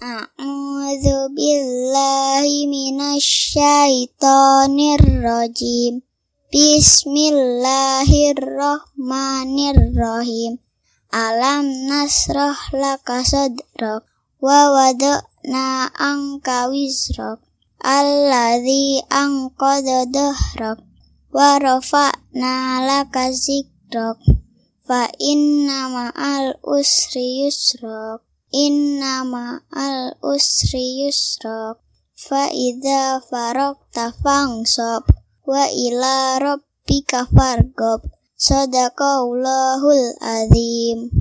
A'udzu billahi minasyaitonir rajim. Bismillahirrahmanirrahim. Alam nasrah laka sadrak wa wada'na anka wizrak alladzi anqadha dahrak wa rafa'na laka zikrak fa inna ma'al usri yusrak Inna ma'al usri yusra fa idza faragta fangsab wa ila rabbika fargob sadaqallahul azim